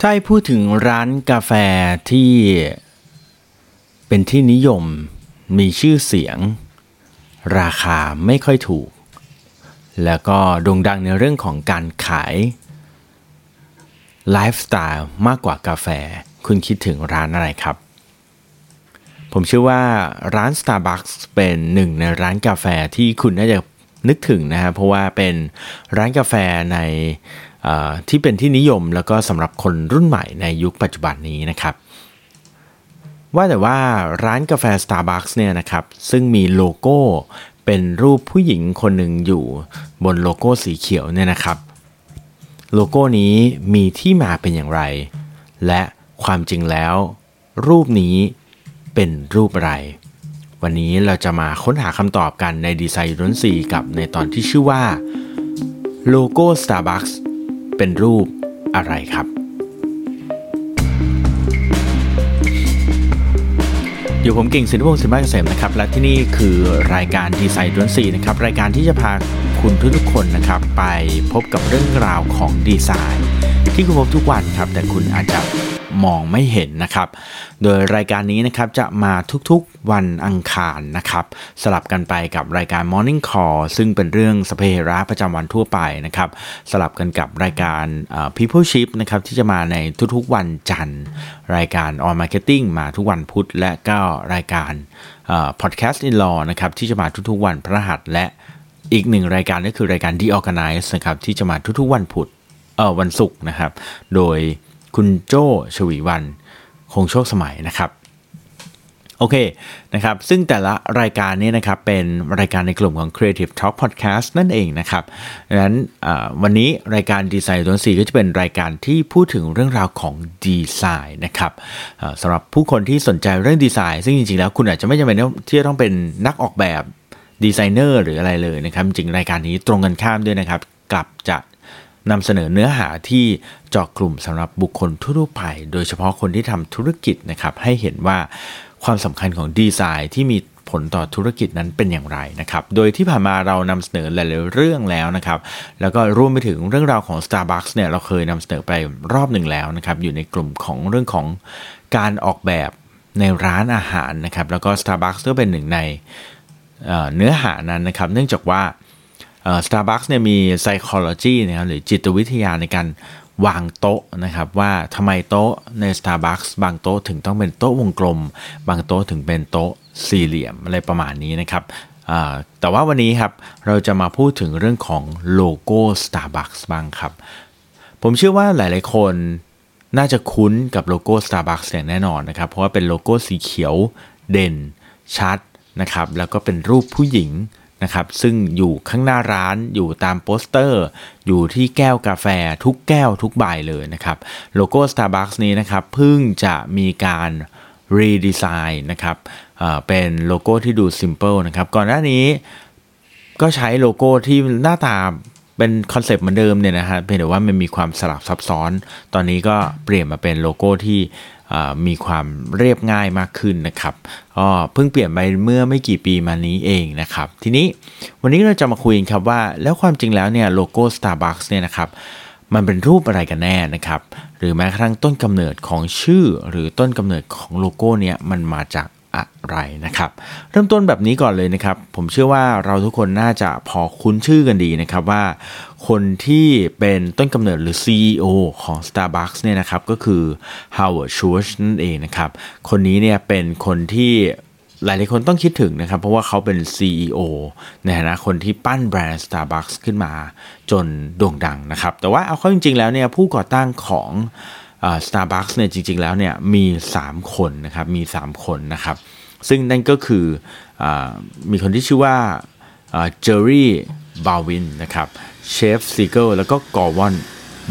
ถ้าพูดถึงร้านกาแฟที่เป็นที่นิยมมีชื่อเสียง ราคาไม่ค่อยถูก แล้วก็โด่งดังในเรื่องของการขายไลฟ์สไตล์มากกว่ากาแฟ คุณคิดถึงร้านอะไรครับ ผมเชื่อว่าร้าน Starbucks เป็นหนึ่งในร้านกาแฟที่คุณน่าจะนึกถึงนะครับเพราะว่าเป็นร้านกาแฟใน ที่เป็นที่นิยมแล้วก็สำหรับคนรุ่นใหม่ในยุคปัจจุบันนี้นะครับ ว่าแต่ว่าร้านกาแฟ Starbucks เนี่ยนะครับซึ่งมีโลโก้เป็นรูปผู้หญิงคนหนึ่งอยู่บนโลโก้สีเขียวเนี่ยนะครับ โลโก้นี้มีที่มาเป็นอย่างไร และความจริงแล้ว รูปนี้เป็นรูปอะไร วันนี้เราจะมาค้นหาคำตอบกันในดีไซน์ร้นสีกับในตอนที่ชื่อว่าโลโก้ Starbucks เป็นรูปอะไรครับ อยู่ผมเก่งสินพงศ์สินบ้านเกษมนะครับ และที่นี่คือรายการดีไซน์ดวนสีนะครับ รายการที่จะพาคุณทุกๆคนนะครับ ไปพบกับเรื่องราวของดีไซน์ ที่คุณพบทุกวันครับ แต่คุณอาจจะ มองไม่เห็นนะครับ โดยรายการนี้นะครับจะมาทุกๆวันอังคารนะครับสลับกันไปกับรายการ Morning Call ซึ่งเป็นเรื่องสเประประจำวันทั่วไปนะครับสลับกันกับรายการ People Ship นะครับที่จะมาในทุกๆวันจันทร์ รายการ On Marketing มาทุกวันพุธและก็รายการ Podcast in Law นะครับที่จะมาทุกๆวันพระหัสและอีกหนึ่งรายการก็คือรายการ The Organize นะครับที่จะมาทุกๆวันพุธเออวันศุกร์นะครับ โดย คุณโจชวีวัน คงโชคสมัยนะครับโอเคนะครับซึ่งแต่ละรายการนี้นะครับเป็นรายการในกลุ่มของ Creative Talk Podcast นั่นเองนะครับดังนั้นวันนี้รายการดีไซน์ตัวสี่ก็จะเป็นรายการที่พูดถึงเรื่องราวของดีไซน์นะครับสำหรับผู้คนที่สนใจเรื่องดีไซน์ ซึ่งจริงๆแล้วคุณอาจจะไม่จำเป็นที่จะต้องเป็นนักออกแบบดีไซเนอร์หรืออะไรเลยนะครับจริงรายการนี้ตรงกันข้ามด้วยนะครับกลับจะ นำเสนอเนื้อหาที่เจาะกลุ่มสำหรับบุคคลทั่วไป โดยเฉพาะคนที่ทำธุรกิจนะครับให้เห็นว่าความสำคัญของดีไซน์ที่มีผลต่อธุรกิจนั้นเป็นอย่างไรนะครับ โดยที่ผ่านมาเรานำเสนอหลายๆเรื่องแล้วนะครับ แล้วก็รวมไปถึงเรื่องราวของ Starbucks เนี่ยเราเคยนำเสนอไปรอบหนึ่งแล้วนะครับ อยู่ในกลุ่มของเรื่องของการออกแบบในร้านอาหารนะครับ แล้วก็ Starbucks ก็เป็นหนึ่งในเนื้อหานั้นนะครับ เนื่องจากว่า Starbucks เนี่ยมี psychology นะครับหรือจิตวิทยาในการวางโต๊ะนะครับว่าทำไมโต๊ะใน Starbucks บางโต๊ะถึงต้องเป็นโต๊ะวงกลม บางโต๊ะถึงเป็นโต๊ะสี่เหลี่ยมอะไรประมาณนี้นะครับแต่ว่าวันนี้ครับเราจะมาพูดถึงเรื่องของโลโก้ Starbucks บ้างครับ ผมเชื่อว่าหลาย ๆ คนน่าจะคุ้นกับโลโก้ Starbucks อย่างแน่นอนนะครับ เพราะว่าเป็นโลโก้สีเขียวเด่นชัดนะครับแล้วก็เป็นรูปผู้หญิง นะครับซึ่งอยู่ข้างหน้าร้านอยู่ตามโปสเตอร์ อยู่ที่แก้วกาแฟทุกแก้วทุกใบเลยนะครับโลโก้ Starbucks นี้นะครับเพิ่งจะมีการ redesign นะครับเป็นโลโก้ที่ดูซิมเ l ิลนะครับก่อนหน้านี้ก็ใช้โลโก้ที่หน้าตา เป็น concept เหมือนเดิมเนี่ยนะฮะเพียงแต่ว่ามันมีความสลับซับซ้อน ตอนนี้ก็เปลี่ยนมาเป็นโลโก้ที่มีความเรียบง่ายมากขึ้นนะครับก็เพิ่งเปลี่ยนไปเมื่อไม่กี่ปีมานี้เองนะครับ ทีนี้วันนี้เราจะมาคุยกันครับว่า แล้วความจริงแล้วเนี่ยโลโก้ Starbucks เนี่ยนะครับมันเป็นรูปอะไรกันแน่นะครับ หรือแม้กระทั่งต้นกำเนิดของชื่อหรือต้นกำเนิดของโลโก้เนี่ยมันมาจาก อะไรนะครับ เริ่มต้นแบบนี้ก่อนเลยนะครับ ผมเชื่อว่าเราทุกคนน่าจะพอคุ้นชื่อกันดีนะครับว่าคนที่เป็นต้นกำเนิดหรือ CEO ของ Starbucks เนี่ยนะครับก็คือ Howard Schultz นั่นเองนะครับ คนนี้เนี่ยเป็นคนที่หลายๆคนต้องคิดถึงนะครับ เพราะว่าเขาเป็น CEO ในฐานะคนที่ปั้นแบรนด์ Starbucks ขึ้นมาจนโด่งดังนะครับ แต่ว่าเอาเข้าจริงๆแล้วเนี่ยผู้ก่อตั้งของ สตาร์บัคส์เนี่ยจริง ๆ แล้วเนี่ยมี 3 คนนะครับมี 3 คนนะครับซึ่งนั่นก็คืออมีคนที่ชื่อว่าเจอรี่บอลด์วินนะครับเซฟซีเกิลแล้วก็กอร์ดอนโ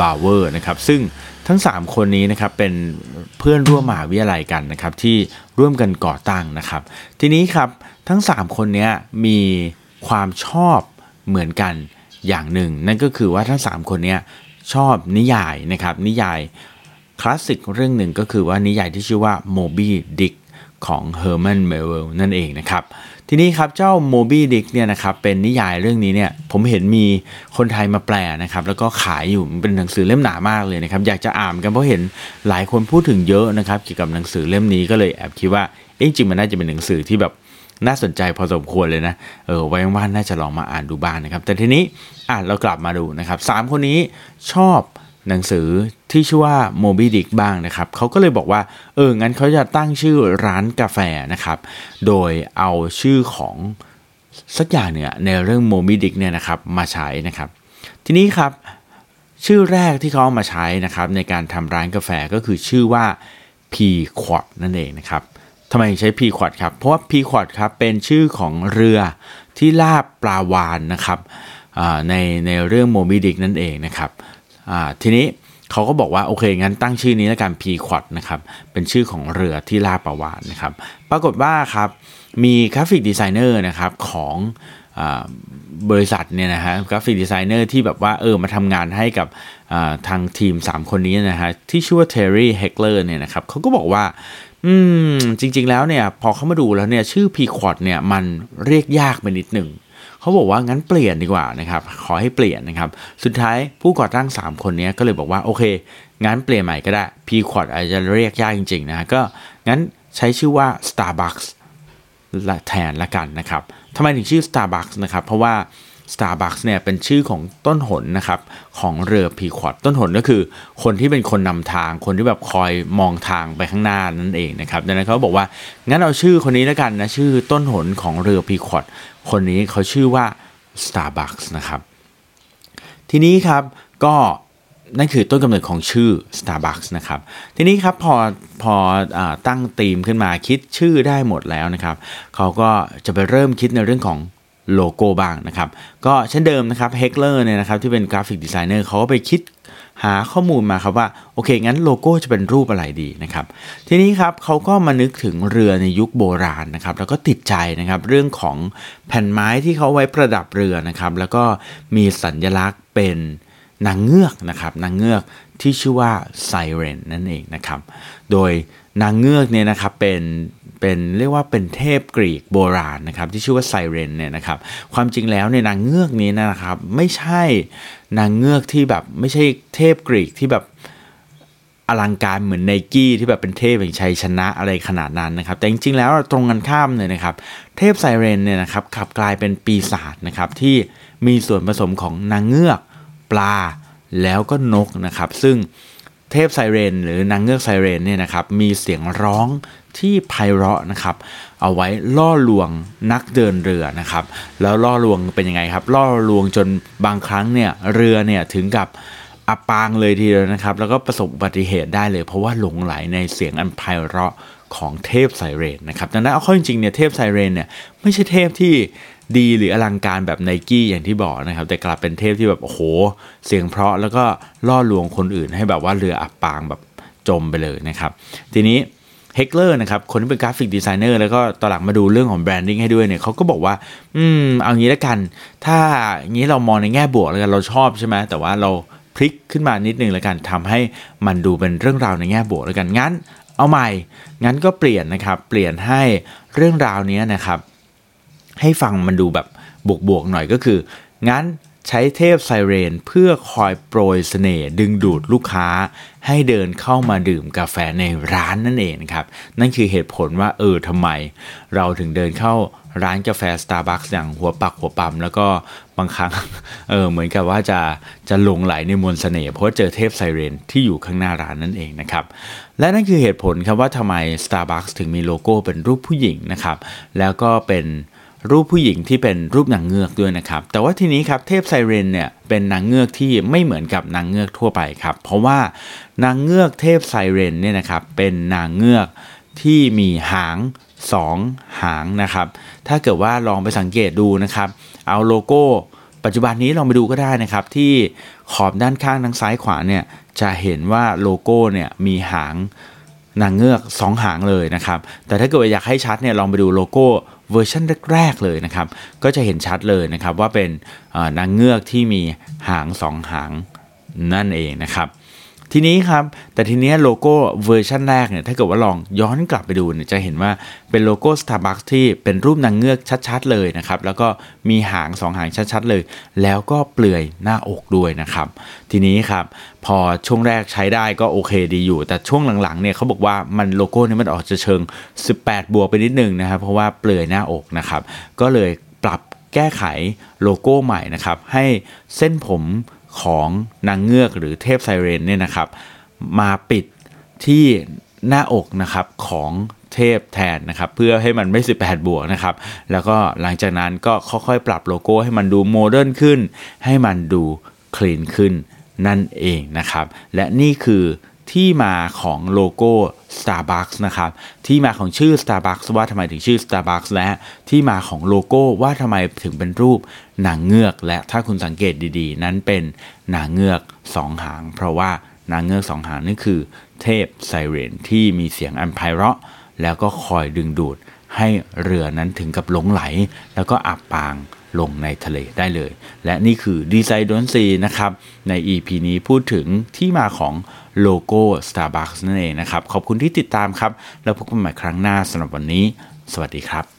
บว์เกอร์นะครับซึ่งทั้ง 3 คนนี้นะครับเป็นเพื่อนร่วมมหาวิทยาลัยกันนะครับที่ร่วมกันก่อตั้งนะครับ ทีนี้ครับทั้ง 3 คนนี้มีความชอบเหมือนกันอย่างหนึ่ง นั่นก็คือว่าทั้ง 3 คนนี้ชอบนิยายนะครับนิยาย คลาสสิกเรื่องหนึ่งก็คือว่านิยายที่ชื่อว่า Moby Dick ของ Herman Melville นั่นเองนะครับ ทีนี้ครับเจ้า Moby Dick เนี่ยนะครับเป็นนิยายเรื่องนี้เนี่ยผมเห็นมีคนไทยมาแปลนะครับ แล้วก็ขายอยู่เป็นหนังสือเล่มหนามากเลยนะครับ อยากจะอ่านกันเพราะเห็นหลายคนพูดถึงเยอะนะครับเกี่ยวกับหนังสือเล่มนี้ก็เลยแอบคิดว่าจริงๆมันน่าจะเป็นหนังสือที่แบบน่าสนใจพอสมควรเลยนะ เออ ไว้ว่างๆน่าจะลองมาอ่านดูบ้างนะครับ แต่ทีนี้อะเรากลับมาดูนะครับสามคนนี้ชอบหนังสือ ที่ชื่อว่า Moby Dick บ้างนะครับเขาก็เลยบอกว่า เออ งั้นเขาจะตั้งชื่อร้านกาแฟนะครับ โดยเอาชื่อของสักอย่างเนี่ยในเรื่อง Moby Dick เนี่ยนะครับมาใช้นะครับ ทีนี้ครับ ชื่อแรกที่เขาเอามาใช้นะครับ ในการทำร้านกาแฟก็คือชื่อว่า P Quad นั่นเองนะครับทำไมใช้ P Quad ครับ เพราะว่า P Quad ครับเป็นชื่อของเรือที่ลาบปลาวานนะครับในในเรื่อง Moby Dick นั่นเองนะครับทีนี้ เขาก็บอกว่าโอเคงั้นตั้งชื่อนี้แล้วกัน Pequod นะครับเป็นชื่อของเรือที่ล่าปลาวาฬนะครับปรากฏว่าครับมี graphic designer นะครับของบริษัทเนี่ยนะฮะ graphic designer ที่แบบว่าเออมาทำงานให้กับทางทีม 3 คนนี้นะฮะที่ชื่อว่าเทอร์รี่เฮกเลอร์เนี่ยนะครับเขาก็บอกว่าอืมจริงๆแล้วเนี่ยพอเขามาดูแล้วเนี่ยชื่อ Pequod เนี่ยมันเรียกยากไปนิดหนึ่ง เขาบอกว่างั้นเปลี่ยนดีกว่านะครับ ขอให้เปลี่ยนนะครับ สุดท้ายผู้ก่อตั้ง 3 คนนี้ก็เลยบอกว่าโอเค งั้นเปลี่ยนใหม่ก็ได้ P Quad อาจจะเรียกยากจริงๆนะก็งั้นใช้ชื่อว่า Starbucks แทนละกันนะครับทำไมถึงชื่อ Starbucks นะครับ เพราะว่า Starbucks เนี่ยเป็นชื่อของต้นหนนะครับของเรือพีควอดต้นหนก็คือคนที่เป็นคนนำทางคนที่แบบคอยมองทางไปข้างหน้านั่นเองนะครับดังนั้นเขาบอกว่างั้นเอาชื่อคนนี้แล้วกันนะชื่อต้นหนของเรือ Pequod คนนี้เขาชื่อว่า Starbucks นะครับทีนี้ครับก็นั่นคือต้นกำเนิดของชื่อ Starbucks นะครับ ทีนี้ครับพอพอตั้งทีมขึ้นมาคิดชื่อได้หมดแล้วนะครับ เขาก็จะไปเริ่มคิดในเรื่องของ โลโก้บ้างนะครับ ก็เช่นเดิมนะครับเฮกเลอร์เนี่ยนะครับที่เป็น graphic designer เขาก็ไปคิดหาข้อมูลมาครับว่าโอเค งั้นโลโก้จะเป็นรูปอะไรดีนะครับ ทีนี้ครับเขาก็มานึกถึงเรือในยุคโบราณนะครับ แล้วก็ติดใจนะครับเรื่องของแผ่นไม้ที่เขาไว้ประดับเรือนะครับ แล้วก็มีสัญลักษณ์เป็นนางเงือกนะครับนางเงือกที่ชื่อว่าไซเรนนั่นเองนะครับ โดยนางเงือกเนี่ยนะครับเป็น เป็นเรียกว่าเป็นเทพกรีกโบราณนะครับที่ชื่อว่าไซเรนเนี่ยนะครับความจริงแล้วในนางเงือกนี้นะครับไม่ใช่นางเงือกที่แบบไม่ใช่เทพกรีกที่แบบอลังการเหมือนไนกี้ที่แบบเป็นเทพแห่งชัยชนะอะไรขนาดนั้นนะครับ แต่จริงๆแล้วตรงกันข้ามเลยนะครับ เทพไซเรนเนี่ยนะครับขับกลายเป็นปีศาจนะครับที่มีส่วนผสมของนางเงือกปลาแล้วก็นกนะครับ ซึ่งเทพไซเรนหรือนางเงือกไซเรนเนี่ยนะครับมีเสียงร้องที่ไพเราะนะครับ เอาไว้ล่อลวงนักเดินเรือนะครับ แล้วล่อลวงเป็นยังไงครับ ล่อลวงจนบางครั้งเนี่ยเรือเนี่ยถึงกับอับปางเลยทีเดียวนะครับ แล้วก็ประสบอุบัติเหตุได้เลย เพราะว่าหลงใหลในเสียงอันไพเราะของเทพไซเรนนะครับดังนั้นเอาเข้าจริงเนี่ยเทพไซเรนเนี่ยไม่ใช่เทพที่ดีหรืออลังการแบบไนกี้อย่างที่บอกนะครับ แต่กลับเป็นเทพที่แบบโอ้โห เสียงเพราะแล้วก็ล่อลวงคนอื่นให้แบบว่าเรืออับปางแบบจมไปเลยนะครับ ทีนี้ เฮกเลอร์นะครับคนที่เป็น graphic designer แล้วก็ตอนหลังมาดูเรื่องของ branding ให้ด้วยเนี่ยเขาก็บอกว่า อืม เอางี้แล้วกัน ถ้างี้เรามองในแง่บวกแล้วกันเราชอบใช่ไหมแต่ว่าเราพลิกขึ้นมานิดนึงแล้วกันทำให้มันดูเป็นเรื่องราวในแง่บวกแล้วกันงั้น เอาใหม่ งั้นก็เปลี่ยนนะครับ เปลี่ยนให้เรื่องราวนี้นะครับ ให้ฟังมันดูแบบบวกๆหน่อยก็คือ งั้น ใช้เทพไซเรนเพื่อคอยโปรยเสน่ห์ดึงดูดลูกค้า ให้เดินเข้ามาดื่มกาแฟในร้านนั่นเองครับ นั่นคือเหตุผลว่าเออทำไม เราถึงเดินเข้าร้านกาแฟ Starbucks อย่างหัวปักหัวปั๊มแล้วก็บางครั้งเออเหมือนกับว่าจะจะหลงไหลในมวลเสน่ห์เพราะเจอเทพไซเรนที่อยู่ข้างหน้าร้านนั่นเองนะครับ และนั่นคือเหตุผลครับว่าทำไม Starbucks ถึงมีโลโก้เป็นรูปผู้หญิงนะครับ แล้วก็เป็น รูปผู้หญิงที่เป็นรูปนางเงือกด้วยนะครับ แต่ว่าทีนี้ครับเทพไซเรนเนี่ยเป็นนางเงือกที่ไม่เหมือนกับนางเงือกทั่วไปครับ เพราะว่านางเงือกเทพไซเรนเนี่ยนะครับเป็นนางเงือกที่มีหาง2หางนะครับ ถ้าเกิดว่าลองไปสังเกตดูนะครับ เอาโลโก้ ปัจจุบันนี้ลองไปดูก็ได้นะครับ ที่ขอบด้านข้างทางซ้ายขวาเนี่ยจะเห็นว่าโลโก้เนี่ยมีหางนางเงือก 2 หางเลยนะครับ แต่ถ้าเกิดอยากให้ชัดเนี่ยลองไปดูโลโก้ เวอร์ชันแรกๆเลยนะครับ ก็จะเห็นชัดเลยนะครับว่าเป็นนางเงือกที่มีหางสองหางนั่นเองนะครับ ทีนี้ครับ แต่ทีนี้โลโก้เวอร์ชันแรกเนี่ยถ้าเกิดว่าลองย้อนกลับไปดูเนี่ยจะเห็นว่าเป็นโลโก้ Starbucks ที่เป็นรูปนางเงือกชัด ๆ เลยนะครับ แล้วก็มีหางสองหางชัด ๆ เลย แล้วก็เปลือยหน้าอกด้วยนะครับ ทีนี้ครับ พอช่วงแรกใช้ได้ก็โอเคดีอยู่ แต่ช่วงหลังๆเนี่ยเขาบอกว่ามันโลโก้นี้มันออกจะเชิง 18 บวกไปนิดนึงนะครับเพราะว่าเปลือยหน้าอกนะครับก็เลยปรับแก้ไขโลโก้ใหม่นะครับให้เส้นผม ของนางเงือกหรือเทพไซเรนเนี่ยนะครับ มาปิดที่หน้าอกนะครับของเทพแทนนะครับ เพื่อให้มันไม่ 18 บวกนะครับ แล้วก็หลังจากนั้นก็ค่อยๆ ปรับโลโก้ให้มันดู modern ขึ้น ให้มันดู clean ขึ้นนั่นเองนะครับ และนี่คือ ที่มาของโลโก้ Starbucks นะครับที่มาของชื่อ Starbucks ว่าทำไมถึงชื่อ Starbucks และที่มาของโลโก้ว่าทำไมถึงเป็นรูปนางเงือก และถ้าคุณสังเกตดีๆ นั้นเป็นนางเงือกสองหาง เพราะว่านางเงือกสองหางนี่คือเทพไซเรนที่มีเสียงอันไพเราะ แล้วก็คอยดึงดูด ให้เรือนั้นถึงกับหลงไหล แล้วก็อับปางลงในทะเลได้เลย และนี่คือดีไซน์ดนซีนะครับ ใน EP นี้พูดถึงที่มาของโลโก้ Starbucks นั่นเองนะครับ ขอบคุณที่ติดตามครับ แล้วพบกันใหม่ครั้งหน้าสำหรับวันนี้ สวัสดีครับ